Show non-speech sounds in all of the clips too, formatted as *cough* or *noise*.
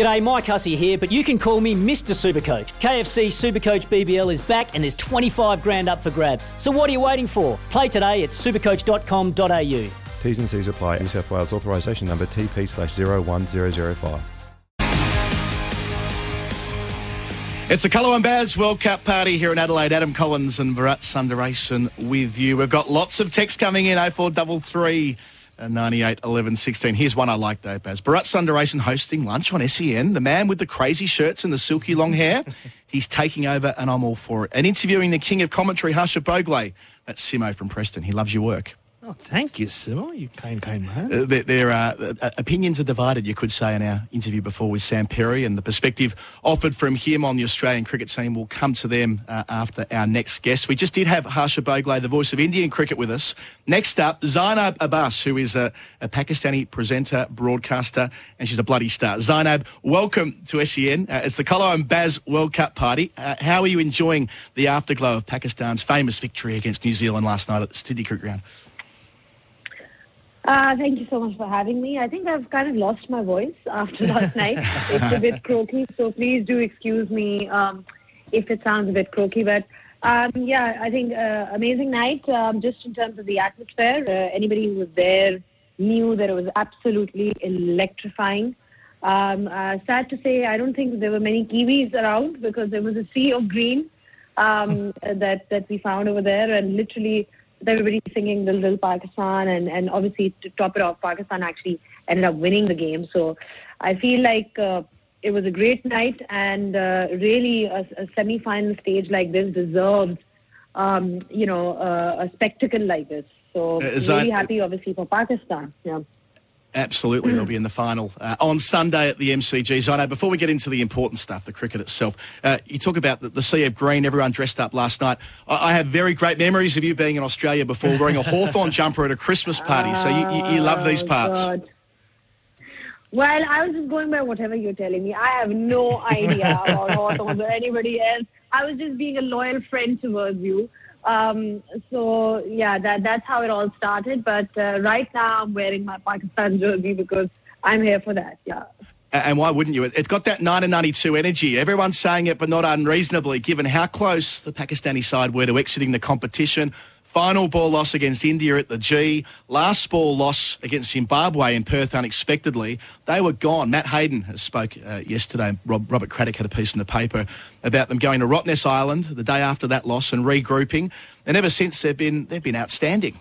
G'day, Mike Hussey here, but you can call me Mr. Supercoach. KFC Supercoach BBL is back and there's 25 grand up for grabs. So what are you waiting for? Play today at supercoach.com.au. T's and C's apply. New South Wales authorisation number TP slash 01005. It's the Colour and Baz World Cup party here in Adelaide. Adam Collins and Bharat Sundaresan with you. We've got lots of text coming in 0433 98 11 16. Here's one I like though, Baz. Bharat Sundaresan hosting lunch on SEN. The man with the crazy shirts and the silky long hair. *laughs* He's taking over and I'm all for it. And interviewing the king of commentary, Harsha Bhogle. That's Simo from Preston. He loves your work. Oh, thank you, Simo. You kind, kind man. Uh, there, are uh, opinions are divided, you could say, in our interview before with Sam Perry, and the perspective offered from him on the Australian cricket team will come to them uh, after our next guest. We just did have Harsha Bhogle, the voice of Indian cricket, with us. Next up, Zainab Abbas, who is a, a Pakistani presenter, broadcaster, and she's a bloody star. Zainab, welcome to SEN. Uh, it's the Colo and Baz World Cup party. Uh, how are you enjoying the afterglow of Pakistan's famous victory against New Zealand last night at the Sydney Cricket Ground? Uh, thank you so much for having me. I think I've kind of lost my voice after last night. *laughs* It's a bit croaky, so please do excuse me um, if it sounds a bit croaky. But um, yeah, I think uh, amazing night. Um, just in terms of the atmosphere, uh, anybody who was there knew that it was absolutely electrifying. Um, uh, sad to say, I don't think there were many Kiwis around because there was a sea of green um, *laughs* that that we found over there, and literally everybody singing Dil Dil Pakistan and, and obviously to top it off, Pakistan actually ended up winning the game. So I feel like uh, it was a great night and uh, really a, a semi-final stage like this deserves, um, you know, uh, a spectacle like this. So Uh, really Zain- happy obviously for Pakistan. Yeah. Absolutely, they'll be in the final uh, on Sunday at the MCG. Zino, before we get into the important stuff, the cricket itself, uh, you talk about the, the sea of green, everyone dressed up last night. I, I have very great memories of you being in Australia before, wearing a Hawthorn *laughs* jumper at a Christmas party. So you, you, you love these Oh, parts. God. Well, I was just going by whatever you're telling me. I have no *laughs* idea about Hawthorn or anybody else. I was just being a loyal friend towards you. Um, so yeah, that that's how it all started. But uh, right now, I'm wearing my Pakistan jersey because I'm here for that. Yeah. And why wouldn't you? It- It's got that 1992 energy. Everyone's saying it, but not unreasonably, given how close the Pakistani side were to exiting the competition. Final ball loss against India at the G. Last ball loss against Zimbabwe in Perth unexpectedly. They were gone. Matt Hayden has spoke uh, yesterday. Rob, Robert Craddock had a piece in the paper about them going to Rottnest Island the day after that loss and regrouping. And ever since, they've been, they've been outstanding.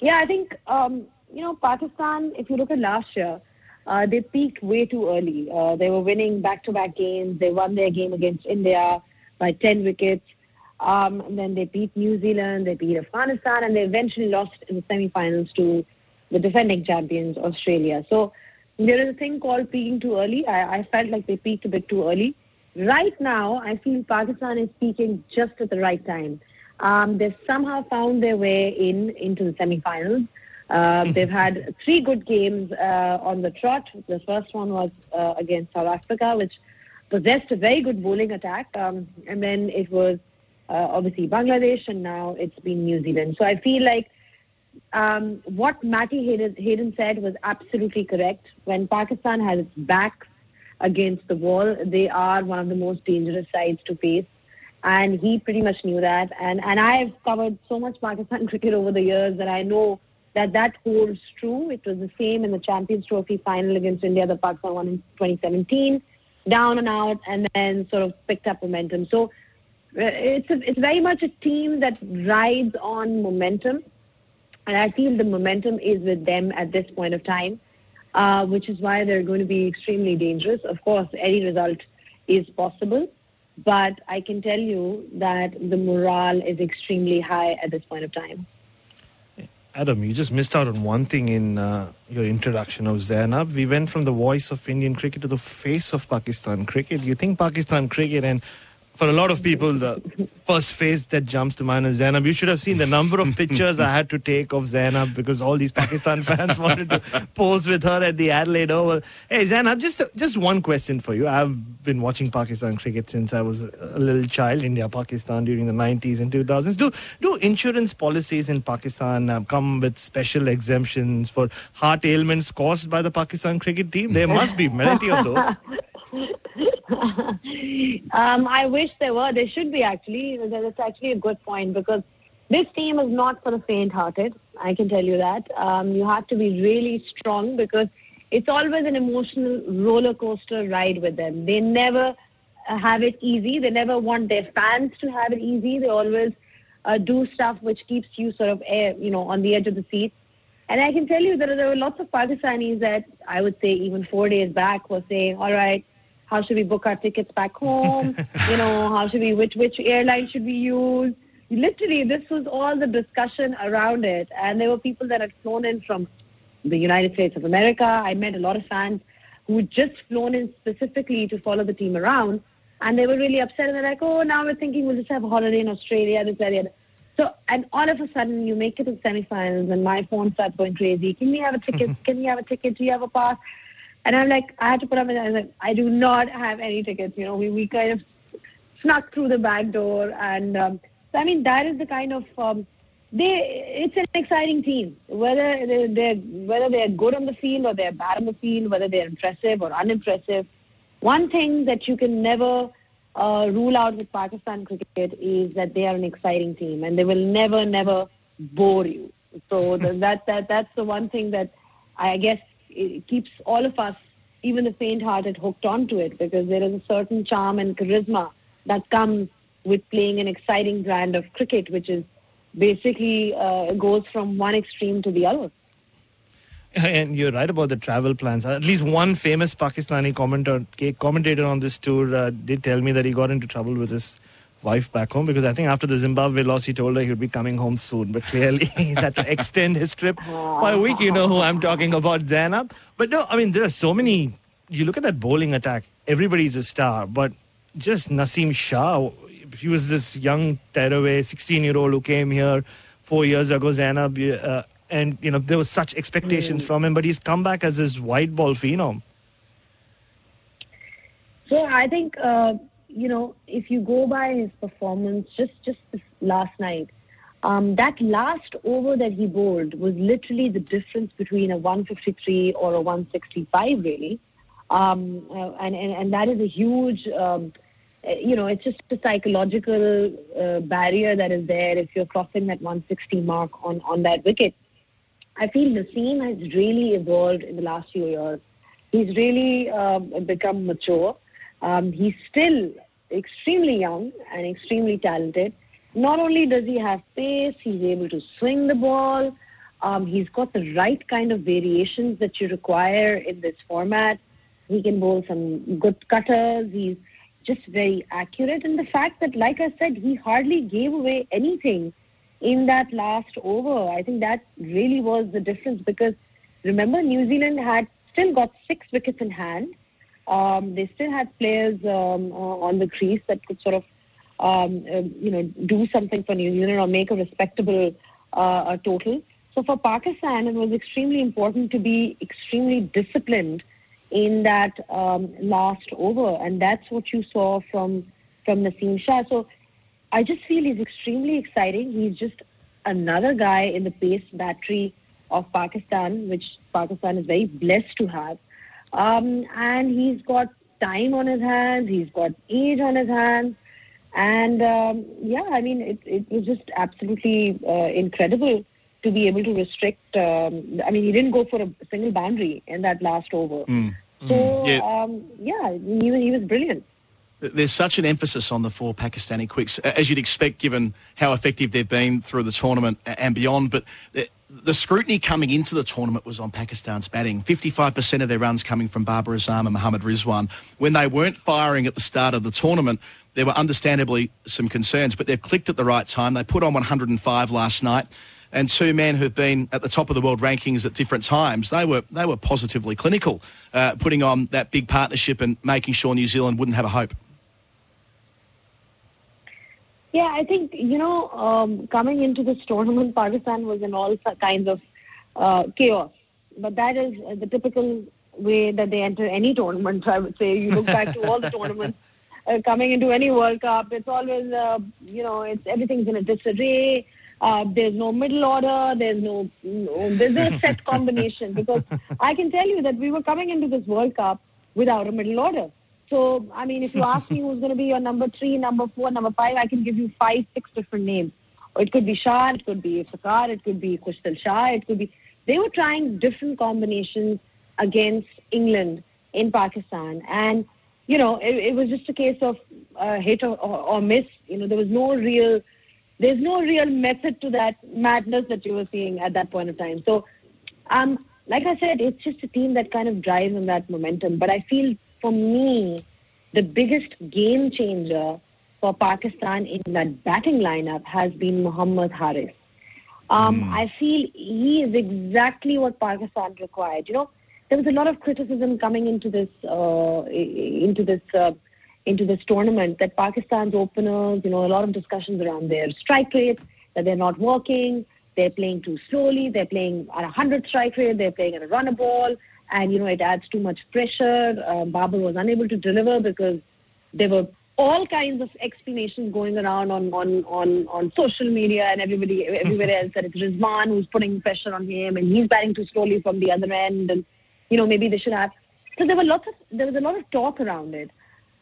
Yeah, I think um, you know Pakistan. If you look at last year, uh, they peaked way too early. Uh, they were winning back-to-back games. They won their game against India by ten wickets, um, and then they beat New Zealand. They beat Afghanistan, and they eventually lost in the semi-finals to the defending champions Australia. So there is a thing called peaking too early. I, I felt like they peaked a bit too early. Right now, I feel Pakistan is peaking just at the right time. Um, they've somehow found their way in into the semi-finals. Uh, they've had three good games uh, on the trot. The first one was uh, against South Africa, which possessed a very good bowling attack, um, and then it was uh, obviously Bangladesh, and now it's been New Zealand. So I feel like um, what Matty Hayden, Hayden said was absolutely correct. When Pakistan has its back against the wall, they are one of the most dangerous sides to face. And he pretty much knew that. And, and I've covered so much Pakistan *laughs* cricket over the years that I know that that holds true. It was the same in the Champions Trophy final against India the Pakistan won in 2017. Down and out, and then sort of picked up momentum. So uh, it's a, it's very much a team that rides on momentum, and I feel the momentum is with them at this point of time, uh, which is why they're going to be extremely dangerous. Of course, any result is possible, but I can tell you that the morale is extremely high at this point of time. Adam, you just missed out on one thing in uh, your introduction of Zainab. We went from the voice of Indian cricket to the face of Pakistan cricket. You think Pakistan cricket and for a lot of people, the first face that jumps to mind is Zainab. You should have seen the number of pictures I had to take of Zainab because all these Pakistan *laughs* fans wanted to pose with her at the Adelaide Oval. Hey, Zainab, just just one question for you. I've been watching Pakistan cricket since I was a little child, India Pakistan during the 90s and 2000s. Do do insurance policies in Pakistan uh, come with special exemptions for heart ailments caused by the Pakistan cricket team? There must be *laughs* plenty of those. *laughs* *laughs* um, I wish there were. There should be actually. That's actually a good point because this team is not for the faint-hearted. I can tell you that. Um, you have to be really strong because it's always an emotional roller coaster ride with them. They never have it easy. They never want their fans to have it easy. They always uh, do stuff which keeps you sort of, air, you know, on the edge of the seat. And I can tell you that there were lots of Pakistanis that I would say even four days back were saying, all right, how should we book our tickets back home? *laughs* you know, how should we, which, which airline should we use? Literally, this was all the discussion around it. And there were people that had flown in from the United States of America. I met a lot of fans who had just flown in specifically to follow the team around. And they were really upset. And they're like, oh, now we're thinking we'll just have a holiday in Australia, this, that, the other. So, and all of a sudden, you make it to the semifinals, and my phone starts going crazy. Can we have a ticket? *laughs* Can we have a ticket? Do you have a pass? And I'm like, I had to put up, and I was like, I do not have any tickets. You know, we, we kind of snuck through the back door. And um, so, I mean, that is the kind of, um, they, it's an exciting team. Whether they're, they're, whether they're good on the field or they're bad on the field, whether they're impressive or unimpressive. One thing that you can never uh, rule out with Pakistan cricket is that they are an exciting team and they will never, never bore you. So *laughs* that, that, that's the one thing that I guess it keeps all of us, even the faint-hearted, hooked onto it because there is a certain charm and charisma that comes with playing an exciting brand of cricket, which is basically uh, goes from one extreme to the other. And you're right about the travel plans. At least one famous Pakistani commentator, commentator on this tour uh, did tell me that he got into trouble with his wife back home because I think after the Zimbabwe loss, he told her he would be coming home soon. But clearly, *laughs* he's had to extend his trip by a week. You know who I'm talking about, Zainab. But no, I mean, there are so many. You look at that bowling attack, everybody's a star. But just Naseem Shah, he was this young tearaway, 16 year old who came here four years ago, Zainab. Uh, and, you know, there was such expectations mm. from him, but he's come back as this white ball phenom. So I think. Uh you know, if you go by his performance just just last night, um, that last over that he bowled was literally the difference between a 153 or a 165, really. Um, uh, and, and, and that is a huge, um, uh, you know, it's just a psychological uh, barrier that is there if you're crossing that 160 mark on, on that wicket. I feel Naseem has really evolved in the last few years. He's really uh, become mature. Um, he's still extremely young and extremely talented. Not only does he have pace, he's able to swing the ball. Um, he's got the right kind of variations that you require in this format. He can bowl some good cutters. He's just very accurate. And the fact that, like I said, he hardly gave away anything in that last over, I think that really was the difference because remember, New Zealand had still got six wickets in hand. Um, they still had players um, uh, on the crease that could sort of, um, uh, you know, do something for New Zealand or make a respectable uh, total. So for Pakistan, it was extremely important to be extremely disciplined in that um, last over, and that's what you saw from from Naseem Shah. So I just feel he's extremely exciting. He's just another guy in the pace battery of Pakistan, which Pakistan is very blessed to have. Um, and he's got time on his hands, he's got age on his hands. And um, yeah, I mean, it, it was just absolutely uh, incredible to be able to restrict. Um, I mean, he didn't go for a single boundary in that last over. Mm. So, mm. yeah, um, yeah he, he was brilliant there's such an emphasis on the four Pakistani quicks, as you'd expect, given how effective they've been through the tournament and beyond. But the scrutiny coming into the tournament was on Pakistan's batting. 55% of their runs coming from Babar Azam and Mohammad Rizwan. When they weren't firing at the start of the tournament, there were understandably some concerns, but they've clicked at the right time. They put on 105 last night. And two men who've been at the top of the world rankings at different times, they were they were positively clinical, uh, putting on that big partnership and making sure New Zealand wouldn't have a hope. Yeah, I think, you know, um, coming into this tournament, Pakistan was in all kinds of uh, chaos. But that is uh, the typical way that they enter any tournament, I would say. You look back to all the tournaments uh, coming into any World Cup, it's always, uh, you know, it's everything's in a disarray. Uh, there's no middle order. There's no, no there's no set combination because I can tell you that we were coming into this World Cup without a middle order. So, I mean, if you *laughs* ask me who's going to be your number three, number four, number five, I can give you five, six different names. It could be Shah, it could be Iftikhar, it could be Khushdil Shah, it could be. They were trying different combinations against England in Pakistan. And, you know, it, it was just a case of uh, hit or, or, or miss. You know, there was no real. There's no real method to that madness that you were seeing at that point of time. So, um, like I said, it's just a team that kind of drives on that momentum. But I feel for me, the biggest game changer for Pakistan in that batting lineup has been Mohammad Haris. Um, mm. I feel he is exactly what Pakistan required. You know, there was a lot of criticism coming into this uh, into this uh, into this tournament that Pakistan's openers, you know, a lot of discussions around their strike rate that they're not working, they're playing too slowly, they're playing at a hundred strike rate, they're playing at a runner ball and you know it adds too much pressure. Um, Babar was unable to deliver because there were all kinds of explanations going around on on on, on social media and everybody *laughs* everywhere else that it's Rizwan who's putting pressure on him and he's batting too slowly from the other end and you know maybe they should have. So there were lots of there was a lot of talk around it.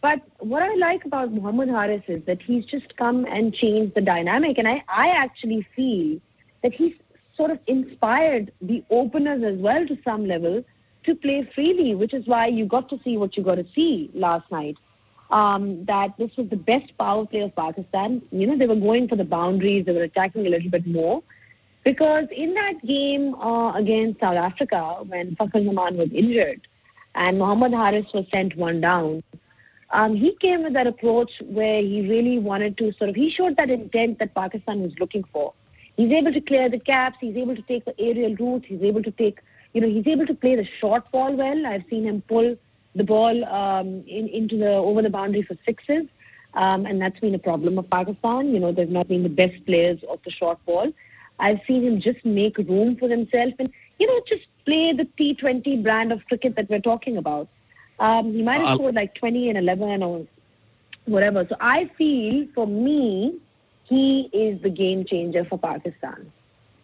But what I like about Muhammad Haris is that he's just come and changed the dynamic, and I, I actually feel that he's sort of inspired the openers as well to some level to play freely, which is why you got to see what you got to see last night. Um, that this was the best power play of Pakistan. You know, they were going for the boundaries, they were attacking a little bit more. Because in that game uh, against South Africa, when Fakhar Zaman was injured and Mohammad Haris was sent one down, um, he came with that approach where he really wanted to sort of, he showed that intent that Pakistan was looking for. He's able to clear the caps, he's able to take the aerial route, he's able to take you know, he's able to play the short ball well. I've seen him pull the ball um, in, into the over the boundary for sixes, um, and that's been a problem of Pakistan. You know, they've not been the best players of the short ball. I've seen him just make room for himself and you know just play the T20 brand of cricket that we're talking about. Um, he might have uh, scored like 20 and 11 or whatever. So I feel, for me, he is the game changer for Pakistan.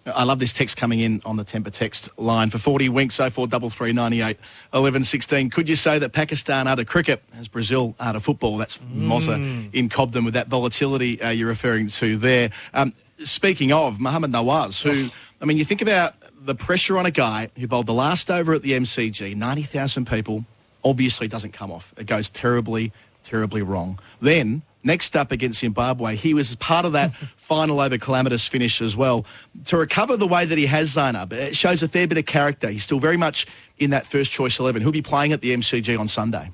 I love this text coming in on the temper text line for 40 winks 043398 1116. Could you say that Pakistan are to cricket as Brazil are to football? That's mm. Mossa in Cobden with that volatility uh, you're referring to there. Um, speaking of Mohammad Nawaz, who, I mean, you think about the pressure on a guy who bowled the last over at the MCG, 90,000 people, obviously doesn't come off. It goes terribly, terribly wrong. Then next up against Zimbabwe, he was part of that *laughs* final over calamitous finish as well. To recover the way that he has, Zainab, it shows a fair bit of character. He's still very much in that first choice 11. He'll be playing at the MCG on Sunday.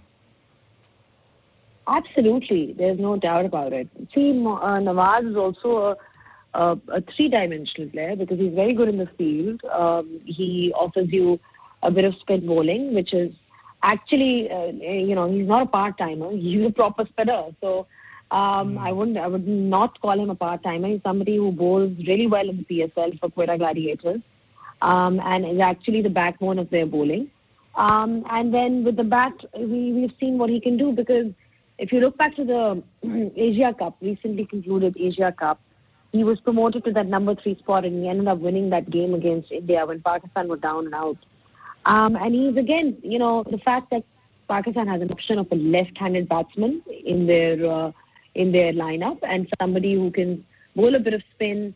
Absolutely. There's no doubt about it. See, uh, Nawaz is also a, a, a three-dimensional player because he's very good in the field. Um, he offers you a bit of spin bowling, which is actually, uh, you know, he's not a part-timer. He's a proper spinner. So um, mm. I wouldn't. I would not call him a part timer. He's somebody who bowls really well in the PSL for Quetta Gladiators, um, and is actually the backbone of their bowling. Um, and then with the bat, we we've seen what he can do because if you look back to the *clears throat* Asia Cup, recently concluded Asia Cup, he was promoted to that number three spot, and he ended up winning that game against India when Pakistan were down and out. Um, and he's again, you know, the fact that Pakistan has an option of a left-handed batsman in their uh, in their lineup and somebody who can bowl a bit of spin.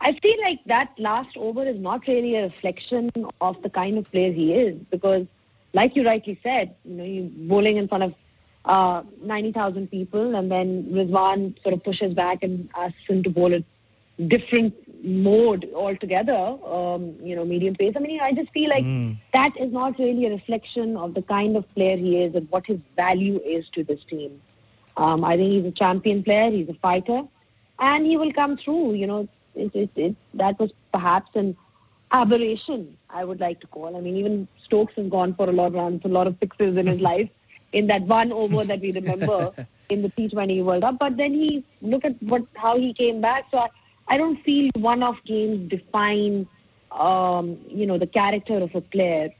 I feel like that last over is not really a reflection of the kind of player he is because, like you rightly said, you know, you're bowling in front of uh, 90,000 people and then Rizwan sort of pushes back and asks him to bowl a different mode altogether, um, you know, medium pace. I mean, I just feel like mm. that is not really a reflection of the kind of player he is and what his value is to this team. Um, I think he's a champion player. He's a fighter, and he will come through. You know, it, it, it, that was perhaps an aberration. I would like to call. I mean, even Stokes has gone for a lot of runs, a lot of sixes in his *laughs* life. in that one over that we remember *laughs* in the T20 World Cup. But then he look at what how he came back. So I, I don't feel one-off games define, um, you know, the character of a player.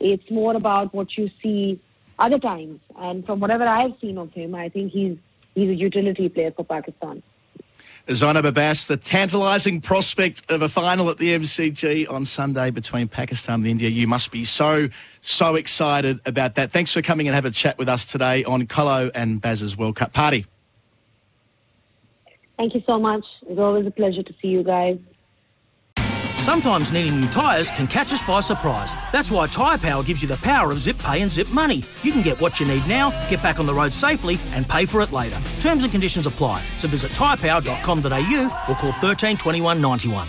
It's more about what you see other times. And from whatever I've seen of him, I think he's he's a utility player for Pakistan. Zainab Abbas, the tantalising prospect of a final at the MCG on Sunday between Pakistan and India. You must be so, so excited about that. Thanks for coming and have a chat with us today on Colo and Baz's World Cup party. Thank you so much. It's always a pleasure to see you guys. Sometimes needing new tyres can catch us by surprise. That's why Tyre Power gives you the power of zip pay and zip money. You can get what you need now, get back on the road safely, and pay for it later. Terms and conditions apply. So visit tyrepower.com.au or call 13 21 91.